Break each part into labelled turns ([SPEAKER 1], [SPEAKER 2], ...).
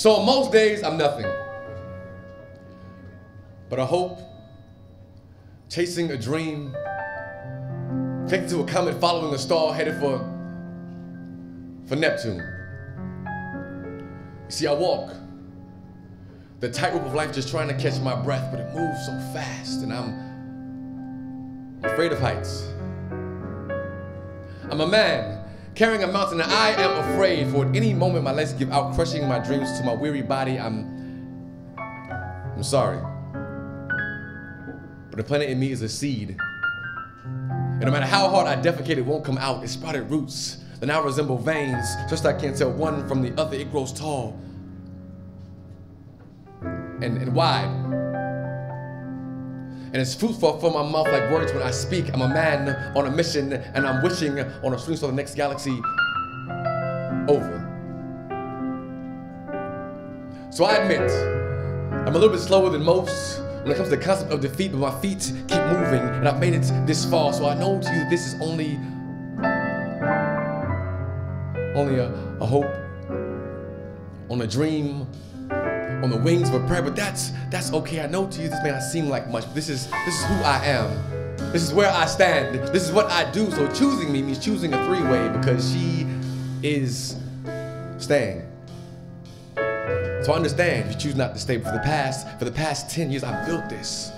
[SPEAKER 1] So most days, I'm nothing. But I hope, chasing a dream, connected to a comet, following a star, headed for, for Neptune. You see, I walk the tightrope of life, just trying to catch my breath, but it moves so fast, and I'm afraid of heights. I'm a man carrying a mountain, I am afraid for at any moment my legs give out, crushing my dreams to my weary body. I'm, I'm sorry. But the planet in me is a seed. And no matter how hard I defecate, it won't come out. It sprouted roots that now resemble veins. Just I can't tell one from the other. It grows tall and, and wide. And it's fruitful from my mouth like words when I speak. I'm a man on a mission, and I'm wishing on a swing for the next galaxy over. So I admit, I'm a little bit slower than most when it comes to the concept of defeat, but my feet keep moving, and I've made it this far. So I know to you that this is only, only a, a hope, on a dream, on the wings of a prayer, but that's that's okay. I know to you this may not seem like much, but this is this is who I am. This is where I stand. This is what I do. So choosing me means choosing a three-way because she is staying. So I understand if you choose not to stay. For the past, for the past 10 years, I built this.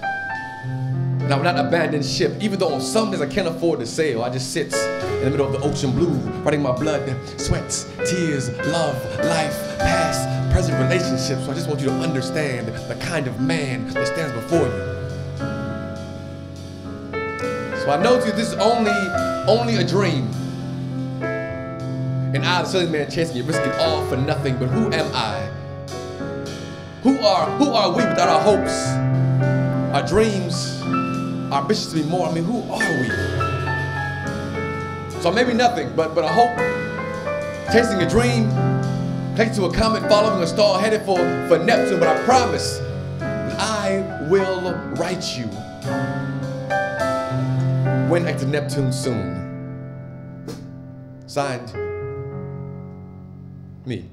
[SPEAKER 1] And I will not abandon ship, even though on some days I can't afford to sail. I just sit in the middle of the ocean blue, writing my blood, sweat, tears, love, life, past, present relationships. So I just want you to understand the kind of man that stands before you. So I know to you this is only, only a dream. And I, the silly man chasing you, risking all for nothing. But who am I? Who are who are we without our hopes, our dreams, our ambitions to be more? I mean, who are we? So maybe nothing, but but a hope, chasing a dream, connected to a comet, following a star, headed for, for Neptune. But I promise I will write you when at Neptune soon. Signed, me.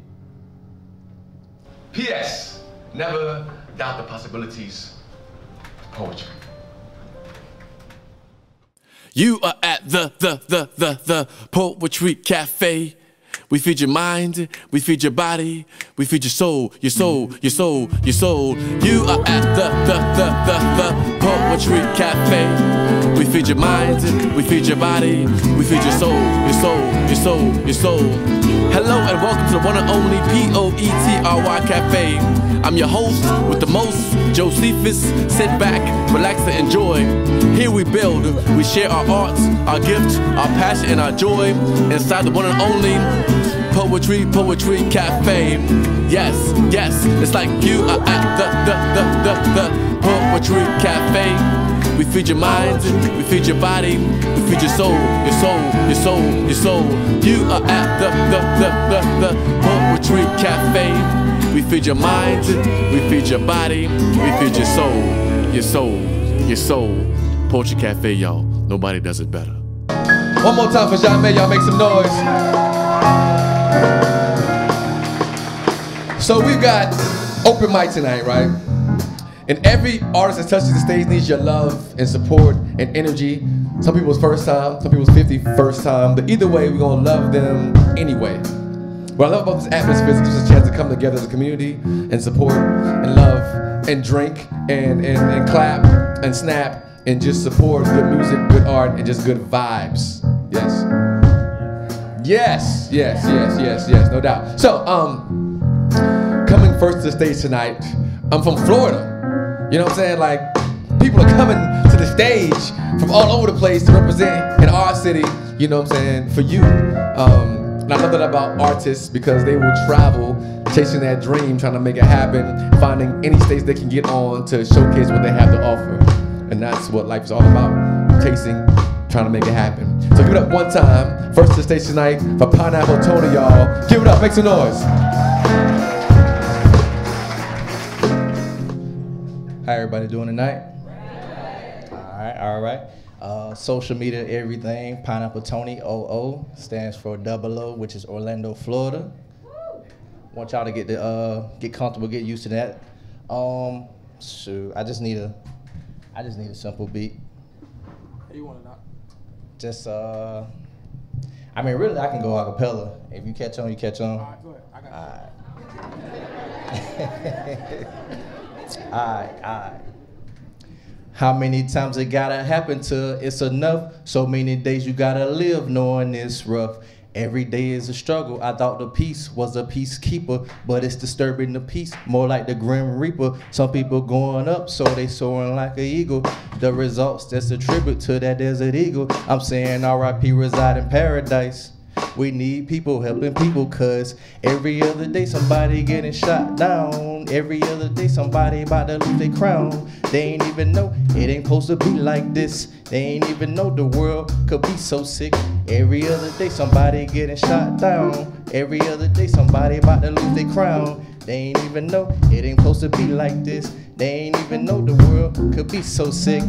[SPEAKER 1] P.S. Never doubt the possibilities of poetry.
[SPEAKER 2] You are at the, the, the, the, the Poetry Cafe. We feed your mind, we feed your body, we feed your soul, your soul, your soul, your soul. You are at the, the, the, the, the Poetry Cafe. We feed your mind, we feed your body, we feed your soul, your soul, your soul, your soul. Hello and welcome to the one and only P O E T R Y Cafe. I'm your host with the most, Josephus. Sit back, relax, and enjoy. Here we build, we share our arts, our gifts, our passion, and our joy inside the one and only Poetry, Poetry Cafe. Yes, yes, it's like you are at the, the, the, the, the Poetry Cafe. We feed your mind, we feed your body, we feed your soul, your soul, your soul, your soul. You are at the, the, the, the, the Poetry Cafe. We feed your mind, we feed your body, we feed your soul, your soul, your soul. Poetry Cafe, y'all. Nobody does it better.
[SPEAKER 1] One more time for Jamé, y'all make some noise. So we've got open mic tonight, right? And every artist that touches the stage needs your love and support and energy. Some people's first time, some people's 51st time, but either way, we're gonna love them anyway. What I love about this atmosphere is it gives us a chance to come together as a community and support and love and drink and, and, and clap and snap and just support good music, good art, and just good vibes. Yes. Yes, yes, yes, yes, yes, no doubt. So, um, coming first to the stage tonight, I'm from Florida. You know what I'm saying? Like, people are coming to the stage from all over the place to represent in our city, you know what I'm saying, for you. Um, and I love that about artists because they will travel chasing that dream, trying to make it happen, finding any stage they can get on to showcase what they have to offer. And that's what life is all about, chasing, trying to make it happen. So give it up one time. First to stage tonight for Pineapple Tony, y'all. Give it up, make some noise.
[SPEAKER 3] How everybody doing tonight? All right, all right. Uh, social media, everything. Pineapple Tony OO stands for Double O, which is Orlando, Florida. want y'all to get the uh, get comfortable, get used to that. Um, shoot, I just need a, I just need a simple beat.
[SPEAKER 4] You want to not?
[SPEAKER 3] Just uh, I mean, really, I can go a cappella. If you catch on, you catch on.
[SPEAKER 4] All right, go ahead. I got
[SPEAKER 3] Alright. alright, alright. How many times it gotta happen till it's enough? So many days you gotta live knowing it's rough. Every day is a struggle. I thought the peace was a peacekeeper, but it's disturbing the peace, more like the grim reaper. Some people going up, so they soaring like an eagle. The results that's a tribute to that desert eagle. I'm saying R.I.P. reside in paradise. We need people helping people, cause every other day somebody getting shot down. Every other day somebody about to lose their crown. They ain't even know it ain't supposed to be like this. They ain't even know the world could be so sick. Every other day somebody getting shot down. Every other day somebody about to lose their crown. They ain't even know it ain't supposed to be like this. They ain't even know the world could be so sick.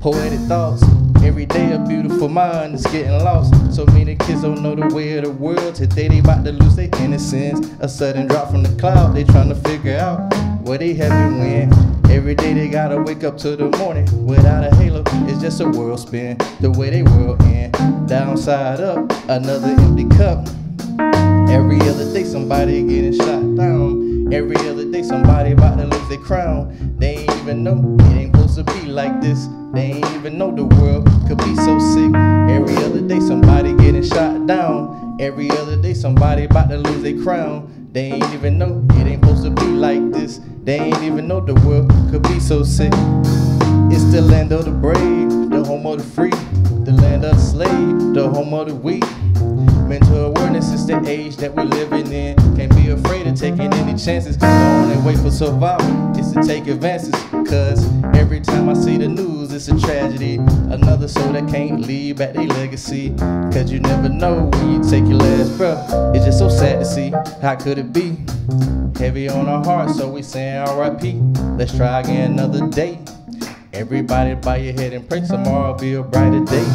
[SPEAKER 3] Poetic thoughts. Every day a beautiful mind is getting lost. So many kids don't know the way of the world. Today they about to lose their innocence. A sudden drop from the cloud. They trying to figure out where they heaven went. Every day they gotta wake up to the morning without a halo. It's just a world spin. The way they world end. Downside up. Another empty cup. Every other day somebody getting shot down. Every other day somebody about to lose their crown. They ain't even know it ain't supposed to be like this. They ain't even know the world could be so sick. Every other day somebody getting shot down. Every other day somebody about to lose their crown. They ain't even know it ain't supposed to be like this. They ain't even know the world could be so sick. It's the land of the brave, the home of the free, the land of the slave, the home of the weak. Mental awareness is the age that we're living in. Can't be afraid of taking any chances. The only way for survival is to take advances. Cause every time I see the news, it's a tragedy. Another soul that can't leave back their legacy. Cause you never know when you take your last breath. It's just so sad to see. How could it be? Heavy on our hearts, so we saying RIP. Let's try again another day. Everybody bow your head and pray tomorrow be a brighter day.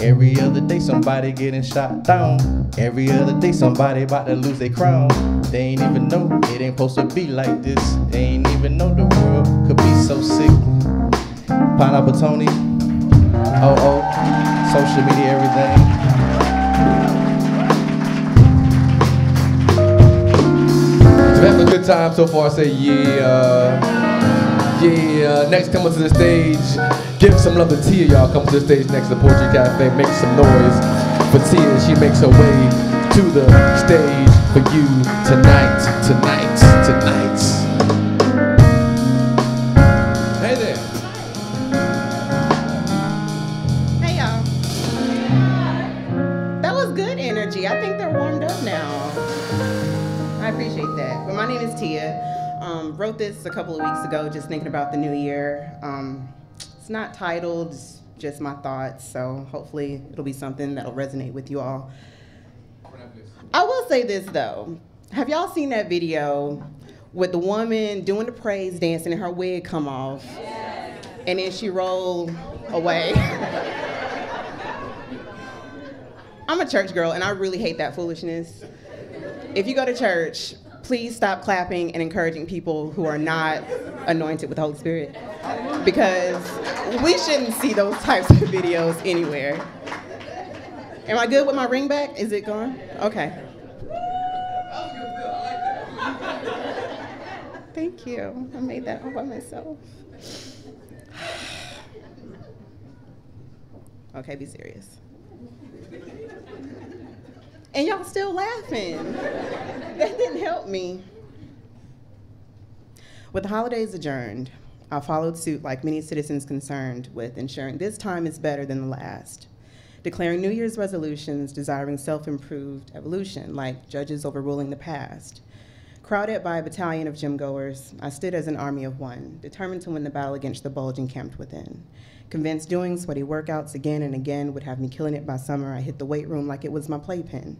[SPEAKER 3] Every other day somebody getting shot down. Every other day somebody about to lose their crown. They ain't even know it ain't supposed to be like this. They ain't even know the world could be so sick. Pineapple Tony, oh oh, social media, everything.
[SPEAKER 1] Having a good time so far, say yeah. Yeah, uh, next coming to the stage, give some love to Tia, y'all. Come to the stage next to Poetry Cafe, make some noise for Tia. She makes her way to the stage for you tonight, tonight, tonight. Hey there.
[SPEAKER 5] Hey y'all. That was good energy. I think they're warmed up now. I appreciate that. But my name is Tia. Um, wrote this a couple of weeks ago, just thinking about the new year. Um, it's not titled, it's just my thoughts. So hopefully it'll be something that'll resonate with you all. I will say this though. Have y'all seen that video with the woman doing the praise dancing and her wig come off? And then she roll away. I'm a church girl and I really hate that foolishness. If you go to church, please stop clapping and encouraging people who are not anointed with the Holy Spirit. Because we shouldn't see those types of videos anywhere. Am I good with my ring back? Is it gone? Okay. Thank you. I made that all by myself. Okay, be serious. And y'all still laughing. that didn't help me. With the holidays adjourned, I followed suit like many citizens concerned with ensuring this time is better than the last. Declaring New Year's resolutions desiring self improved evolution, like judges overruling the past. Crowded by a battalion of gym goers, I stood as an army of one, determined to win the battle against the bulge encamped within. Convinced doing sweaty workouts again and again would have me killing it by summer, I hit the weight room like it was my playpen.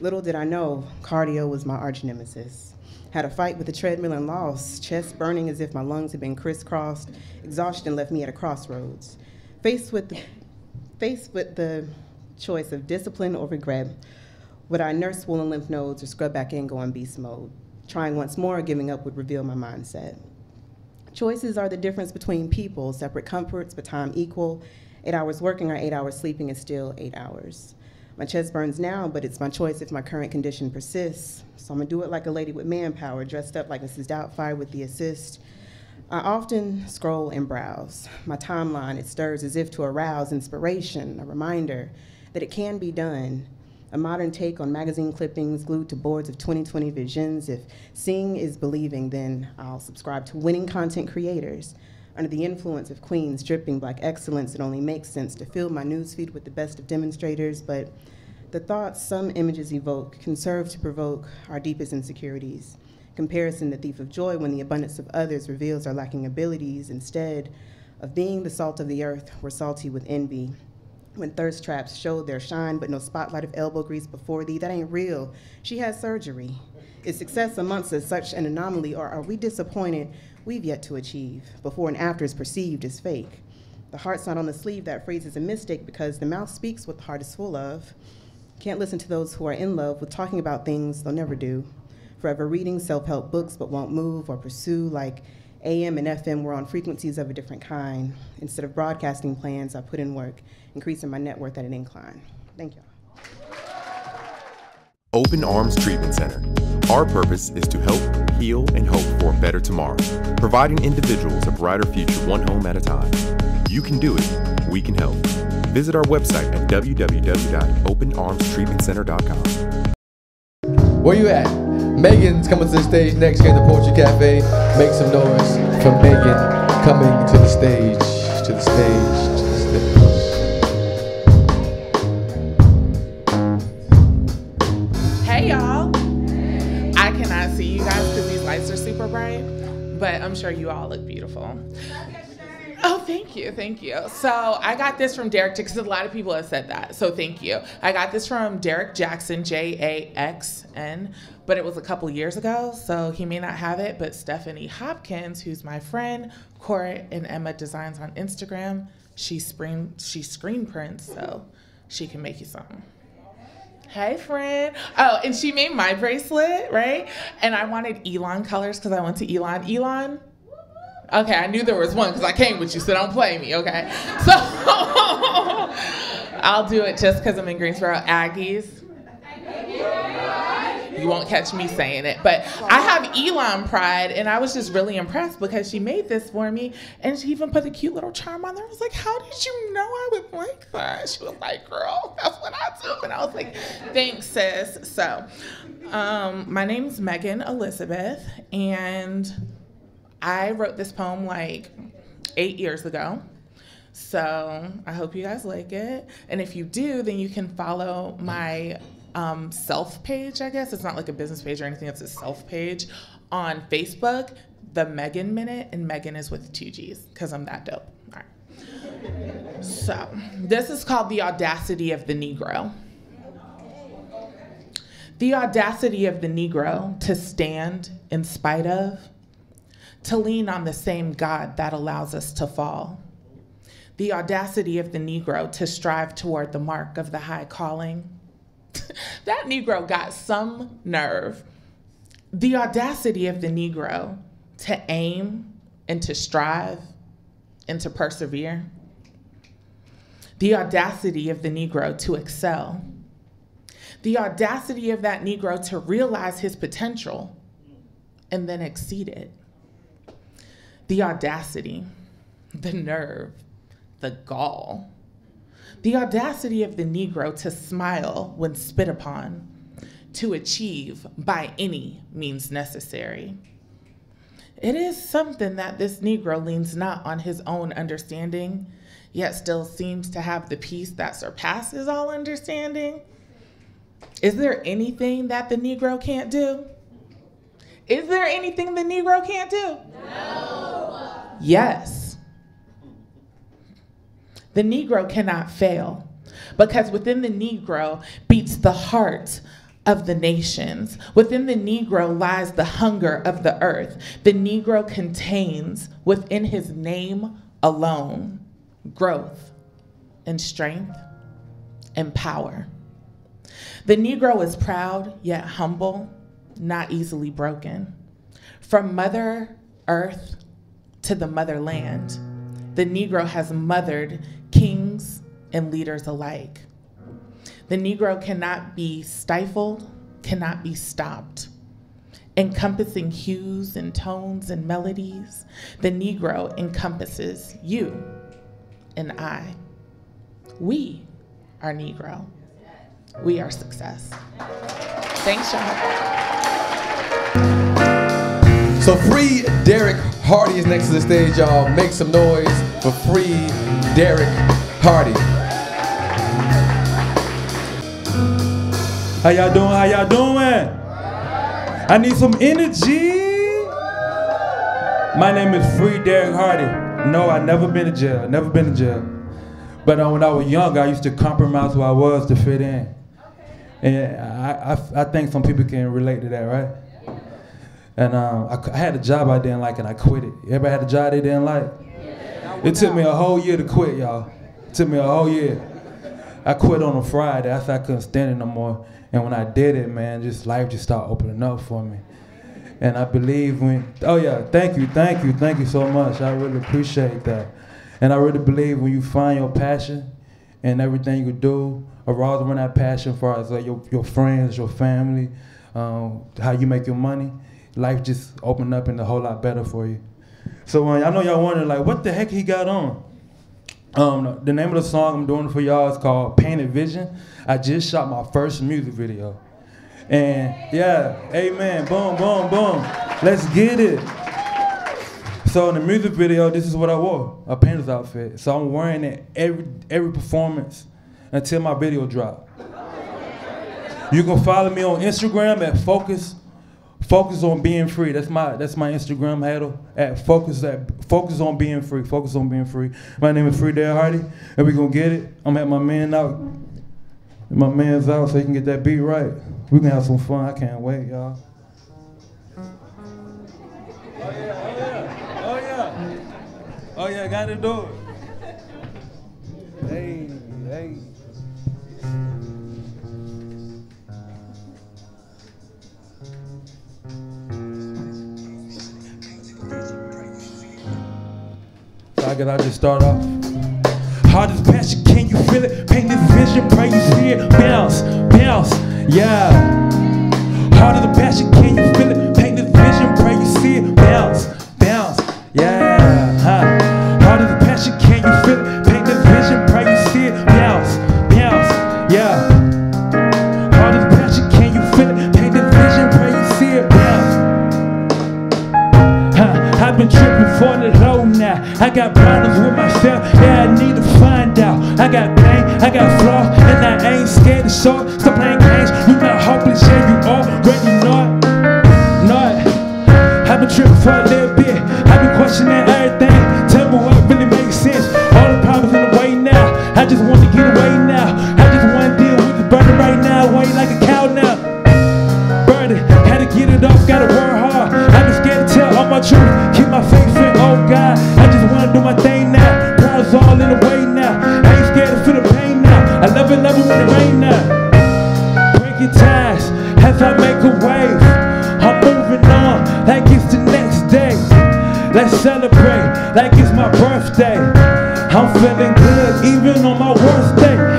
[SPEAKER 5] Little did I know, cardio was my arch nemesis. Had a fight with the treadmill and lost, chest burning as if my lungs had been crisscrossed. Exhaustion left me at a crossroads. Faced with the, faced with the choice of discipline or regret, would I nurse swollen lymph nodes or scrub back in, go in beast mode? Trying once more or giving up would reveal my mindset. Choices are the difference between people, separate comforts, but time equal. Eight hours working or eight hours sleeping is still eight hours. My chest burns now, but it's my choice if my current condition persists. So I'm gonna do it like a lady with manpower, dressed up like Mrs. Doubtfire with the assist. I often scroll and browse. My timeline, it stirs as if to arouse inspiration, a reminder that it can be done. A modern take on magazine clippings glued to boards of 2020 visions. If seeing is believing, then I'll subscribe to winning content creators. Under the influence of queens dripping black excellence, it only makes sense to fill my newsfeed with the best of demonstrators, but the thoughts some images evoke can serve to provoke our deepest insecurities. Comparison, the thief of joy, when the abundance of others reveals our lacking abilities. Instead of being the salt of the earth, we're salty with envy. When thirst traps showed their shine, but no spotlight of elbow grease before thee, that ain't real. She has surgery. Is success amongst us such an anomaly, or are we disappointed we've yet to achieve? Before and after is perceived as fake. The heart's not on the sleeve, that phrase is a mistake because the mouth speaks what the heart is full of. Can't listen to those who are in love with talking about things they'll never do. Forever reading self help books but won't move or pursue, like AM and FM were on frequencies of a different kind. Instead of broadcasting plans, I put in work, increasing my net worth at an incline. Thank you.
[SPEAKER 6] Open Arms Treatment Center. Our purpose is to help, heal, and hope for a better tomorrow, providing individuals a brighter future one home at a time. You can do it. We can help. Visit our website at www.openarmstreatmentcenter.com.
[SPEAKER 1] Where you at? Megan's coming to the stage next here in the Poetry Cafe. Make some noise for Megan coming to the stage, to the stage, to the stage.
[SPEAKER 7] But I'm sure you all look beautiful. Oh, thank you, thank you. So I got this from Derek because a lot of people have said that. So thank you. I got this from Derek Jackson, J A X N, but it was a couple years ago, so he may not have it. But Stephanie Hopkins, who's my friend, Cora and Emma Designs on Instagram, she screen she screen prints, so she can make you something. Hey, friend. Oh, and she made my bracelet, right? And I wanted Elon colors because I went to Elon. Elon, Okay, I knew there was one because I came with you, so don't play me, okay? So I'll do it just because I'm in Greensboro. Aggies. You won't catch me saying it, but I have Elon pride, and I was just really impressed because she made this for me, and she even put a cute little charm on there. I was like, "How did you know I would like that?" She was like, "Girl, that's what I do," and I was like, "Thanks, sis." So, um, my name's Megan Elizabeth, and I wrote this poem like eight years ago. So I hope you guys like it. And if you do, then you can follow my um, self page, I guess. It's not like a business page or anything, it's a self page on Facebook, The Megan Minute. And Megan is with two G's because I'm that dope. All right. So this is called The Audacity of the Negro. The audacity of the Negro to stand in spite of to lean on the same God that allows us to fall. The audacity of the Negro to strive toward the mark of the high calling. that Negro got some nerve. The audacity of the Negro to aim and to strive and to persevere. The audacity of the Negro to excel. The audacity of that Negro to realize his potential and then exceed it the audacity, the nerve, the gall, the audacity of the Negro to smile when spit upon, to achieve by any means necessary. It is something that this Negro leans not on his own understanding, yet still seems to have the peace that surpasses all understanding. Is there anything that the Negro can't do? Is there anything the Negro can't do? No. Yes. The Negro cannot fail because within the Negro beats the heart of the nations. Within the Negro lies the hunger of the earth. The Negro contains within his name alone growth and strength and power. The Negro is proud yet humble not easily broken. From Mother Earth to the motherland, the Negro has mothered and leaders alike. The Negro cannot be stifled, cannot be stopped. Encompassing hues and tones and melodies, the Negro encompasses you and I. We are Negro. We are success. Thanks, y'all.
[SPEAKER 1] So free Derek Hardy is next to the stage, y'all. Make some noise for free Derek Hardy.
[SPEAKER 8] How y'all doing? How y'all doing? I need some energy. My name is Free Derek Hardy. No, I never been to jail. Never been to jail. But uh, when I was young, I used to compromise who I was to fit in. And I, I, I think some people can relate to that, right? And um, I, I had a job I didn't like and I quit it. Everybody had a job they didn't like? It took me a whole year to quit, y'all. It took me a whole year. I quit on a Friday. I said I couldn't stand it no more. And when I did it, man, just life just started opening up for me. And I believe when, oh yeah, thank you, thank you, thank you so much. I really appreciate that. And I really believe when you find your passion and everything you do around when that passion for as like your, your friends, your family, um, how you make your money, life just opened up and a whole lot better for you. So uh, I know y'all wondering like, what the heck he got on? Um, the name of the song I'm doing for y'all is called Painted Vision. I just shot my first music video. And yeah, amen, boom, boom, boom. Let's get it. So in the music video, this is what I wore, a painter's outfit. So I'm wearing it every every performance until my video drop. You can follow me on Instagram at Focus Focus on being free. That's my that's my Instagram handle at focus at focus on being free. Focus on being free. My name is Free Dale Hardy, and we gonna get it. I'm at my man out. My man's out, so he can get that beat right. We can have some fun. I can't wait, y'all. Oh yeah, oh yeah, oh yeah, oh yeah. Gotta do it. Hey, hey. I guess I'll just start off. Heart is passion, can you feel it? Paint this vision, pray you see it. Bounce, bounce, yeah. Of the passion, can you feel it? Now. Breaking ties as I make a wave. I'm moving on like it's the next day. Let's celebrate like it's my birthday. I'm feeling good even on my worst day.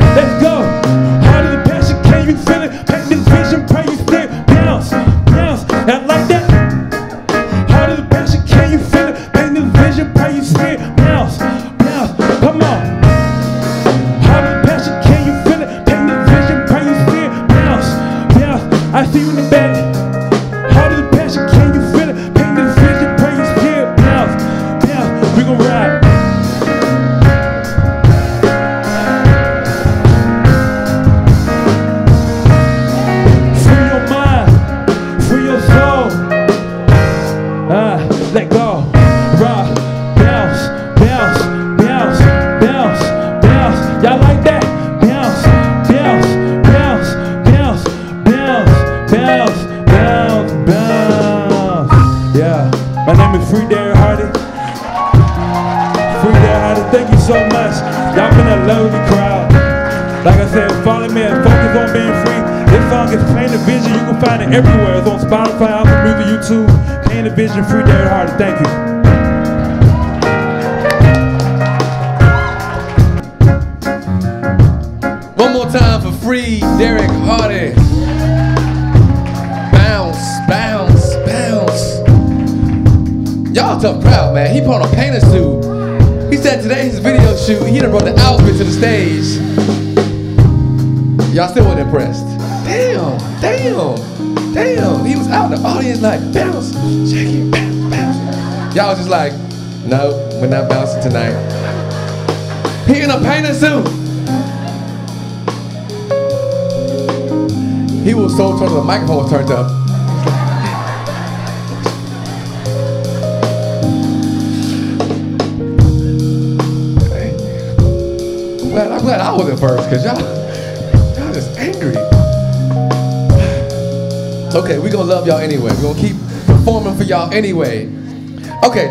[SPEAKER 8] Find it everywhere. It's on Spotify, Apple Music, YouTube. Paint the Vision, free Derek Hardy. Thank you.
[SPEAKER 1] One more time for free, Derek Hardy. Bounce, bounce, bounce. Y'all tough crowd, man. He put on a painter suit. He said today his video shoot, he done brought the outfit to the stage. Y'all still wasn't impressed. Damn, damn. He was out in the audience like, bounce, shake it, bounce, bounce. Y'all just like, no, we're not bouncing tonight. He in a painter suit. He was so turned the microphone was turned up. I'm glad, I'm glad I wasn't first, cause y'all Okay, we gonna love y'all anyway. we gonna keep performing for y'all anyway. Okay,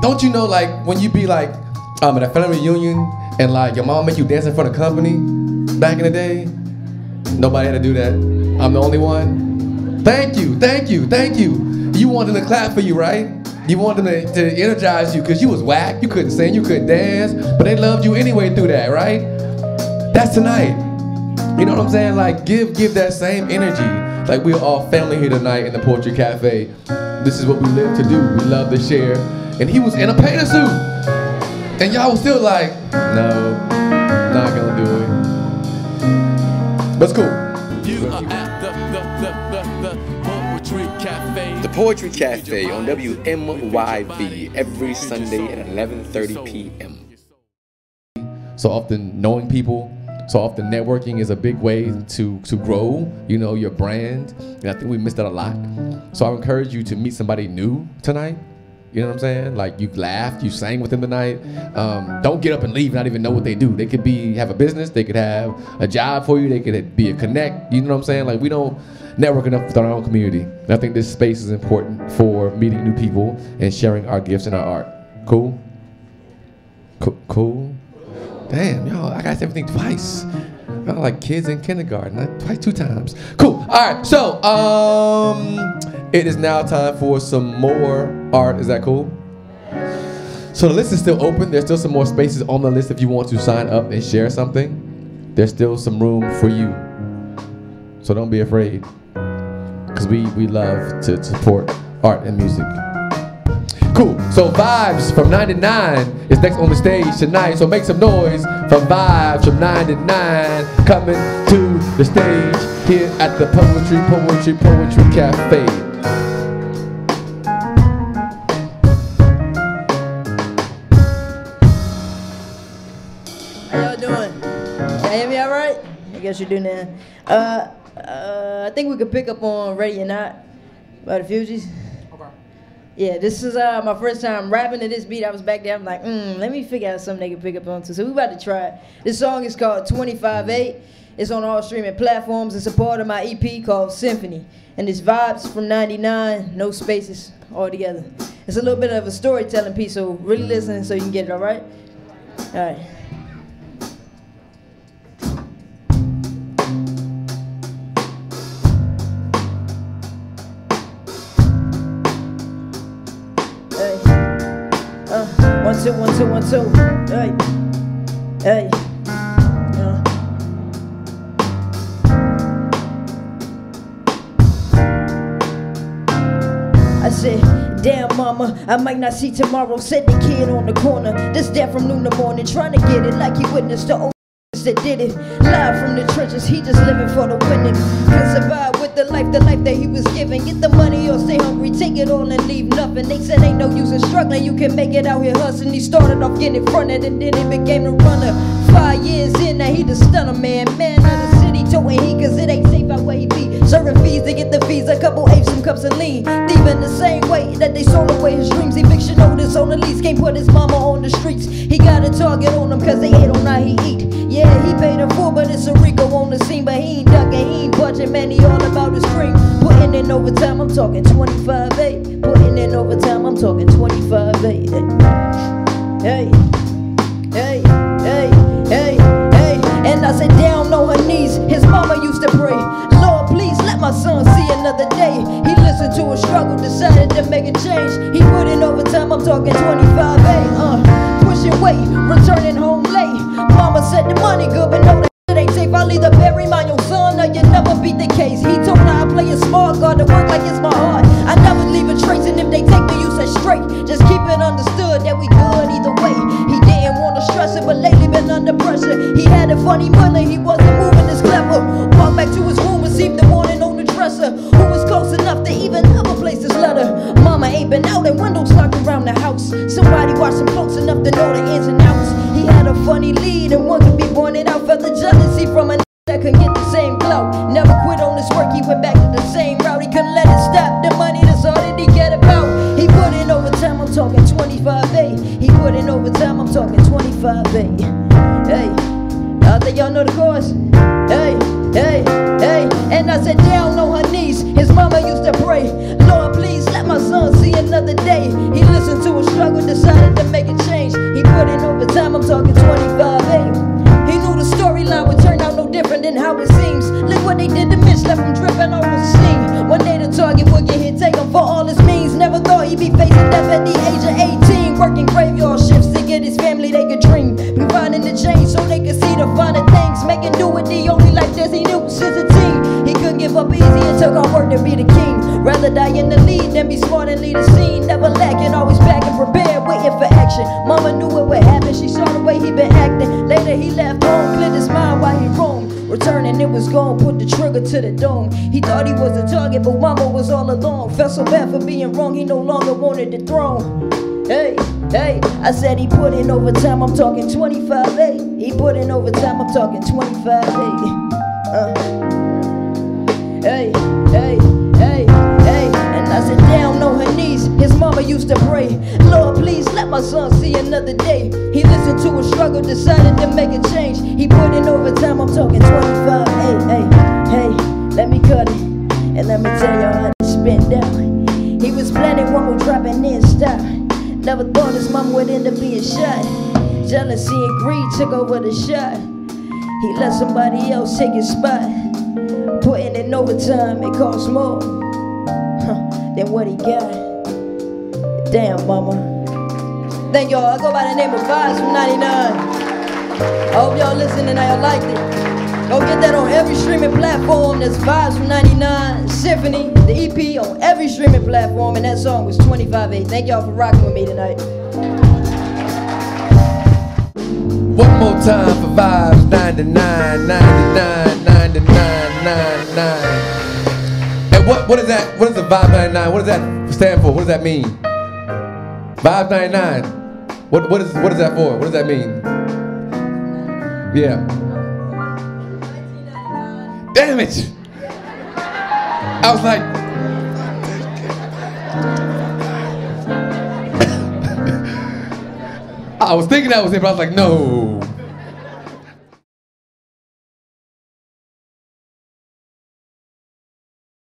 [SPEAKER 1] don't you know like when you be like um, at a family reunion and like your mom make you dance in front of company back in the day? Nobody had to do that. I'm the only one. Thank you, thank you, thank you. You wanted to clap for you, right? You wanted them to, to energize you because you was whack. You couldn't sing, you couldn't dance, but they loved you anyway through that, right? That's tonight. You know what I'm saying? Like give give that same energy. Like we're all family here tonight in the Poetry Cafe. This is what we live to do. We love to share. And he was in a painter suit. And y'all was still like, no, not gonna do it. That's cool.
[SPEAKER 2] You are at the, the, the, the, the Poetry Cafe.
[SPEAKER 9] The Poetry Cafe on WMYV every Sunday at 11:30 p.m.
[SPEAKER 1] So often knowing people, so often networking is a big way to to grow, you know, your brand. And I think we missed that a lot. So I encourage you to meet somebody new tonight. You know what I'm saying? Like you laughed, you sang with them tonight. Um, don't get up and leave, not even know what they do. They could be have a business, they could have a job for you, they could be a connect. You know what I'm saying? Like we don't network enough with our own community. And I think this space is important for meeting new people and sharing our gifts and our art. Cool? Cool. Damn, y'all, I got everything twice. Y'all like kids in kindergarten, not twice, two times. Cool. All right, so um, it is now time for some more art. Is that cool? So the list is still open. There's still some more spaces on the list if you want to sign up and share something. There's still some room for you. So don't be afraid, because we we love to support art and music. Cool. So Vibes from 99 is next on the stage tonight. So make some noise for Vibes from 99 coming to the stage here at the Poetry, Poetry, Poetry Cafe.
[SPEAKER 10] How y'all doing? Can you hear me all right? I guess you're doing that. Uh, uh, I think we could pick up on Ready or Not by the Fugees. Yeah, this is uh, my first time rapping to this beat. I was back there. I'm like, mm, let me figure out something they can pick up on too. So we about to try it. This song is called 25-8. It's on all streaming platforms. It's a part of my EP called Symphony. And it's vibes from 99, no spaces all together. It's a little bit of a storytelling piece, so really listen so you can get it, all right? All right. Two, one, two, one, two. Hey. Hey. Uh. I said, damn mama, I might not see tomorrow. Said the kid on the corner, this dad from noon to morning, trying to get it like he witnessed the old that did it. Live from the trenches, he just living for the winning. Can survive the life, the life that he was given. Get the money or stay hungry, take it all and leave nothing. They said ain't no use in struggling, you can make it out here hustling. He started off getting fronted and then he became the runner. Five years in, now he the stunner man, man of the city, toting heat, cause it ain't safe out where he be. Serving fees to get the fees, a couple apes, some cups of lean. Thieving the same way that they sold away his dreams. Eviction notice on the lease, can't put his mama on the streets. He got a target on him cause they hate on how he eat. Yeah, he paid a fool, but it's a Rico on the scene. But he ain't ducking, he ain't budging, man, he all about his cream. Putting in overtime, I'm talking 25 8. Putting in overtime, I'm talking 25 8. Hey, hey, hey, hey, hey. And I said down His mama used to pray, Lord, please let my son see another day. He listened to a struggle, decided to make a change. He put in overtime, I'm talking 25 A. Uh, pushing weight, returning home late. Mama said the money good, but no, that ain't safe. I'll either bury my own son or you never beat the case. He told her I play it smart, God to work like it's my heart. I never leave a trace, and if they take me, you say straight. Just keep it understood that we good either way. He didn't want to stress it, but lately been under pressure. He had a funny money, from a that couldn't get the same glow. Never quit on his work, he went back to the same route. He couldn't let it stop. The money, that's all that he cared about. He put in overtime, I'm talking 25A. He put in overtime, I'm talking 25A. Trigger to the dome. He thought he was a target, but mama was all alone. Felt so bad for being wrong, he no longer wanted the throne. Hey, hey, I said he put in overtime, I'm talking 25 A. He put in overtime, I'm talking 25 A. Uh. Hey, hey, hey, hey. And I sit down on her knees, his mama used to pray, Lord, please let my son see another day. He listened to a struggle, decided to make a change. He put in overtime, I'm talking 25 Hey, hey, hey, let me cut it. And let me tell y'all how this spent down. He was planning one more dropping in style. Never thought his mom would end up being shot. Jealousy and greed took over the shot. He let somebody else take his spot. Putting in overtime, it costs more huh, than what he got. Damn, mama. Thank y'all. I go by the name of Vibes from 99. I hope y'all listening and y'all liked it. Go get that on every streaming platform. That's Vibes from 99, Symphony, the EP on every streaming platform. And that song was 25-8. Thank y'all for rocking with me tonight.
[SPEAKER 1] One more time for vibes 99, 99, 99, 99. And what, what is that? What is the vibe 99? What does that stand for? What does that mean? Vibe 99. What, what, is, what is that for? What does that mean? Yeah. Damn it! I was like, I was thinking that was it, but I was like, no.